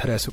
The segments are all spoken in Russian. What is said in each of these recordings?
interesu.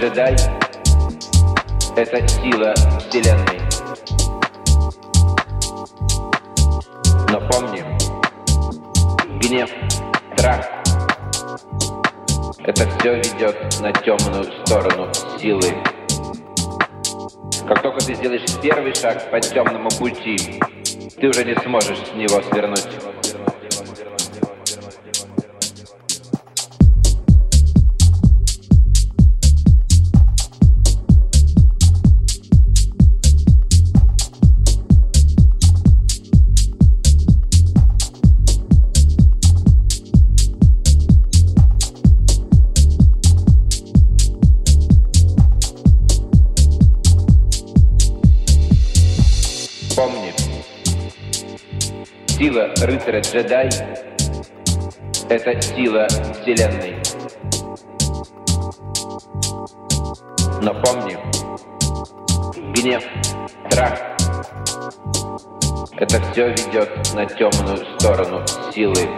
рыцаря-джедай — это сила Вселенной. Но помни, гнев, страх — это все ведет на темную сторону силы. Как только ты сделаешь первый шаг по темному пути, ты уже не сможешь с него свернуть. Рыцаря-джедай — это сила Вселенной. Но помни, гнев, страх — это все ведет на темную сторону силы.